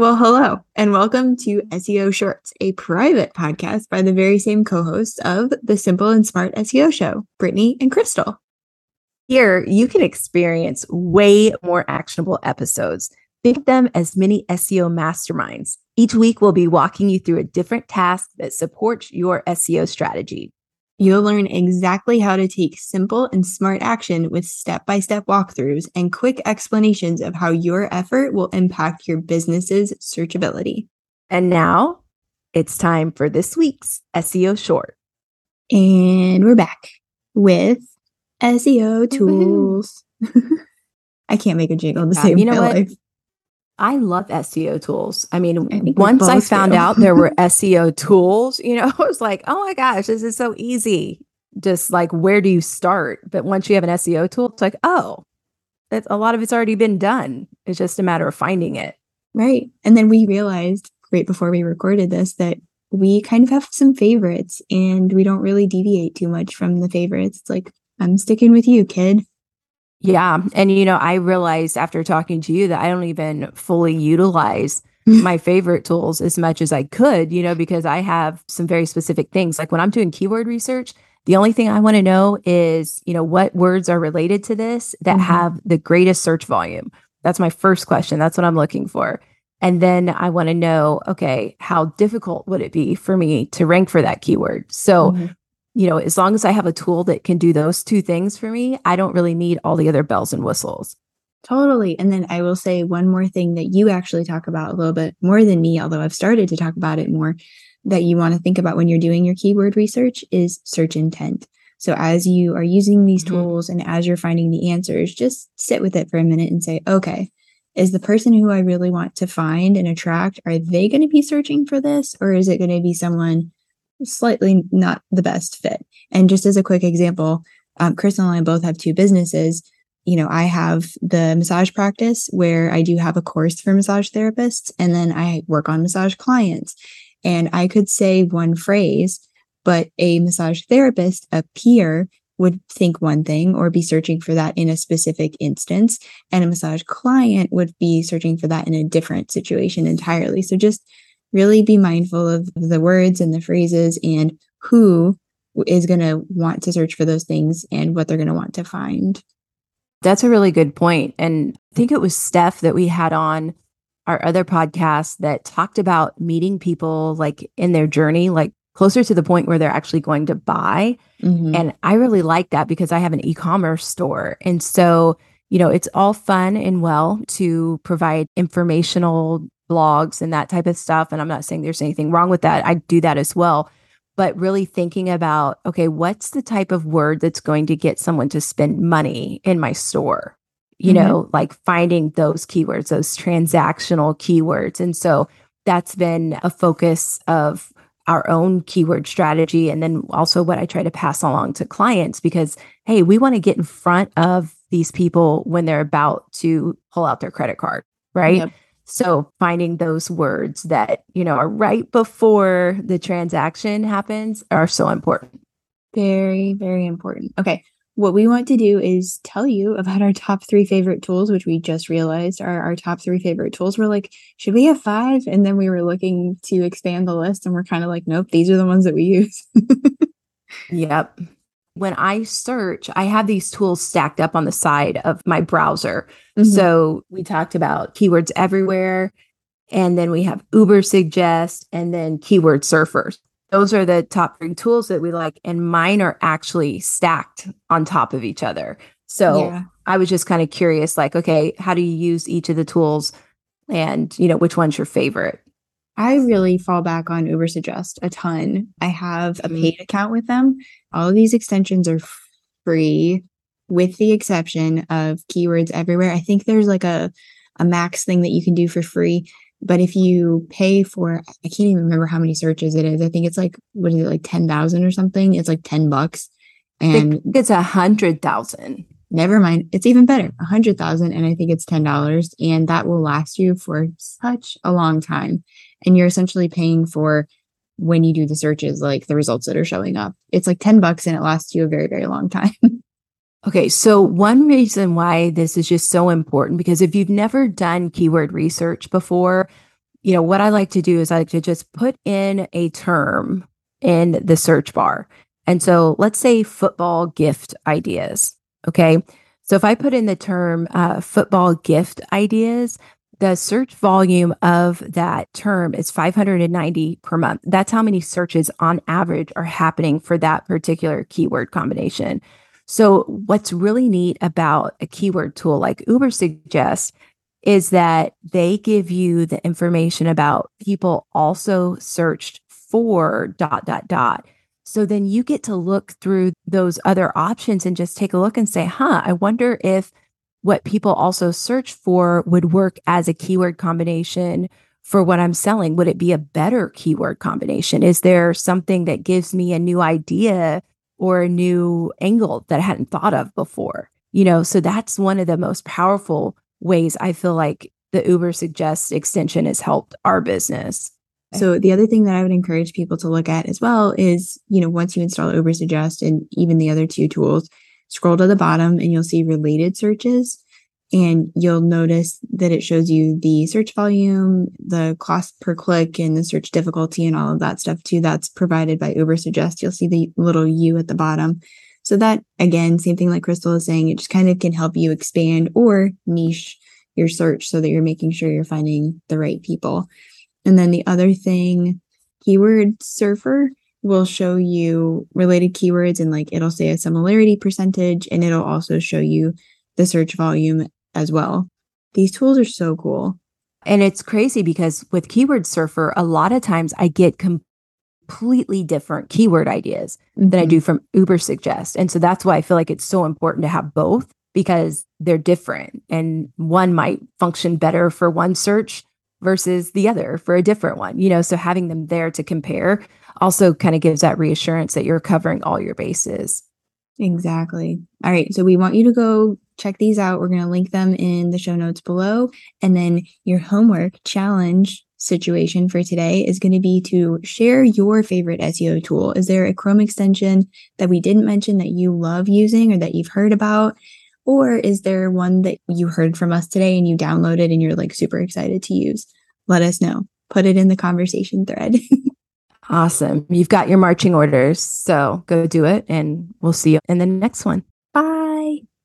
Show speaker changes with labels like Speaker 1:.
Speaker 1: Well, hello, and welcome to SEO Shorts, a private podcast by the very same co hosts of the Simple and Smart SEO Show, Brittany and Crystal.
Speaker 2: Here, you can experience way more actionable episodes. Think of them as mini SEO masterminds. Each week, we'll be walking you through a different task that supports your SEO strategy.
Speaker 1: You'll learn exactly how to take simple and smart action with step by step walkthroughs and quick explanations of how your effort will impact your business's searchability.
Speaker 2: And now it's time for this week's SEO short.
Speaker 1: And we're back with SEO tools. I can't make a jingle to uh, save
Speaker 2: you know what?
Speaker 1: life.
Speaker 2: I love SEO tools. I mean,
Speaker 1: I
Speaker 2: once I found out there were SEO tools, you know, I was like, oh my gosh, this is so easy. Just like, where do you start? But once you have an SEO tool, it's like, oh, it's, a lot of it's already been done. It's just a matter of finding it.
Speaker 1: Right. And then we realized right before we recorded this that we kind of have some favorites and we don't really deviate too much from the favorites. It's like, I'm sticking with you, kid.
Speaker 2: Yeah. And, you know, I realized after talking to you that I don't even fully utilize my favorite tools as much as I could, you know, because I have some very specific things. Like when I'm doing keyword research, the only thing I want to know is, you know, what words are related to this that
Speaker 1: Mhm.
Speaker 2: have the greatest search volume. That's my first question. That's what I'm looking for. And then I want to know, okay, how difficult would it be for me to rank for that keyword? So,
Speaker 1: Mhm.
Speaker 2: You know, as long as I have a tool that can do those two things for me, I don't really need all the other bells and whistles.
Speaker 1: Totally. And then I will say one more thing that you actually talk about a little bit more than me, although I've started to talk about it more, that you want to think about when you're doing your keyword research is search intent. So as you are using these
Speaker 2: Mhm.
Speaker 1: tools and as you're finding the answers, just sit with it for a minute and say, okay, is the person who I really want to find and attract, are they going to be searching for this? Or is it going to be someone slightly not the best fit? And just as a quick example, um, Crystal and I both have two businesses you know, I have the massage practice where I do have a course for massage therapists, and then I work on massage clients. And I could say one phrase, but a massage therapist, a peer, would think one thing or be searching for that in a specific instance. And a massage client would be searching for that in a different situation entirely. So just really be mindful of the words and the phrases and who is going to want to search for those things and what they're going to want to find.
Speaker 2: That's a really good point. And I think it was Steph that we had on our other podcast that talked about meeting people like in their journey, like closer to the point where they're actually going to buy.
Speaker 1: Mhm.
Speaker 2: And I really like that because I have an e commerce store. And so, you know, it's all fun and well to provide informational blogs and that type of stuff. And I'm not saying there's anything wrong with that. I do that as well. But really thinking about, okay, what's the type of word that's going to get someone to spend money in my store? You
Speaker 1: Mhm.
Speaker 2: know, like finding those keywords, those transactional keywords. And so that's been a focus of our own keyword strategy and then also what I try to pass along to clients because hey, we want to get in front of these people when they're about to pull out their credit card, right?
Speaker 1: Yep.
Speaker 2: So finding those words that, you know, are right before the transaction happens are so important.
Speaker 1: Very, very important. Okay. What we want to do is tell you about our top three favorite tools, which we just realized are our top three favorite tools. We're like, should we have five? And then we were looking to expand the list and we're kind of like, nope, these are the ones that we use.
Speaker 2: Yep. When I search, I have these tools stacked up on the side of my browser.
Speaker 1: Mhm.
Speaker 2: So we talked about keywords everywhere. And then we have Ubersuggest and then Keyword Surfers. Those are the top three tools that we like. And mine are actually stacked on top of each other. So
Speaker 1: yeah.
Speaker 2: I was just kind of curious, like, okay, how do you use each of the tools? And, you know, which one's your favorite?
Speaker 1: I really fall back on Ubersuggest a ton. I have a
Speaker 2: Mhm.
Speaker 1: paid account with them. All of these extensions are free, with the exception of keywords everywhere. I think there's like a a max thing that you can do for free. But if you pay for, I can't even remember how many searches it is. I think it's like, what is it, like 10,000 or something? It's like 10 bucks. And
Speaker 2: it's a hundred thousand.
Speaker 1: never mind, it's even better, a 100,000. And I think it's $10. And that will last you for such a long time. And you're essentially paying for when you do the searches, like the results that are showing up. It's like 10 bucks and it lasts you a very, very long time.
Speaker 2: Okay, so one reason why this is just so important because if you've never done keyword research before, you know, what I like to do is I like to just put in a term in the search bar. And so let's say football gift ideas. Okay. So if I put in the term uh, football gift ideas, the search volume of that term is 590 per month. That's how many searches on average are happening for that particular keyword combination. So, what's really neat about a keyword tool like Ubersuggest is that they give you the information about people also searched for dot, dot, dot. So then you get to look through those other options and just take a look and say, huh, I wonder if what people also search for would work as a keyword combination for what I'm selling. Would it be a better keyword combination? Is there something that gives me a new idea or a new angle that I hadn't thought of before? You know, so that's one of the most powerful ways I feel like the Ubersuggest extension has helped our business.
Speaker 1: So the other thing that I would encourage people to look at as well is, you know, once you install Ubersuggest and even the other two tools, scroll to the bottom and you'll see related searches and you'll notice that it shows you the search volume, the cost per click and the search difficulty and all of that stuff too. That's provided by Ubersuggest. You'll see the little U at the bottom. So that again, same thing like Crystal is saying, it just kind of can help you expand or niche your search so that you're making sure you're finding the right people. And then the other thing, keyword surfer will show you related keywords and like it'll say a similarity percentage and it'll also show you the search volume as well. These tools are so cool.
Speaker 2: And it's crazy because with Keyword Surfer, a lot of times I get completely different keyword ideas mm-hmm. than I do from Ubersuggest. And so that's why I feel like it's so important to have both because they're different and one might function better for one search versus the other for a different one. You know, so having them there to compare also kind of gives that reassurance that you're covering all your bases.
Speaker 1: Exactly. All right. So we want you to go check these out. We're going to link them in the show notes below. And then your homework challenge situation for today is going to be to share your favorite SEO tool. Is there a Chrome extension that we didn't mention that you love using or that you've heard about? Or is there one that you heard from us today and you downloaded and you're like super excited to use? Let us know. Put it in the conversation thread.
Speaker 2: awesome. You've got your marching orders. So go do it and we'll see you in the next one.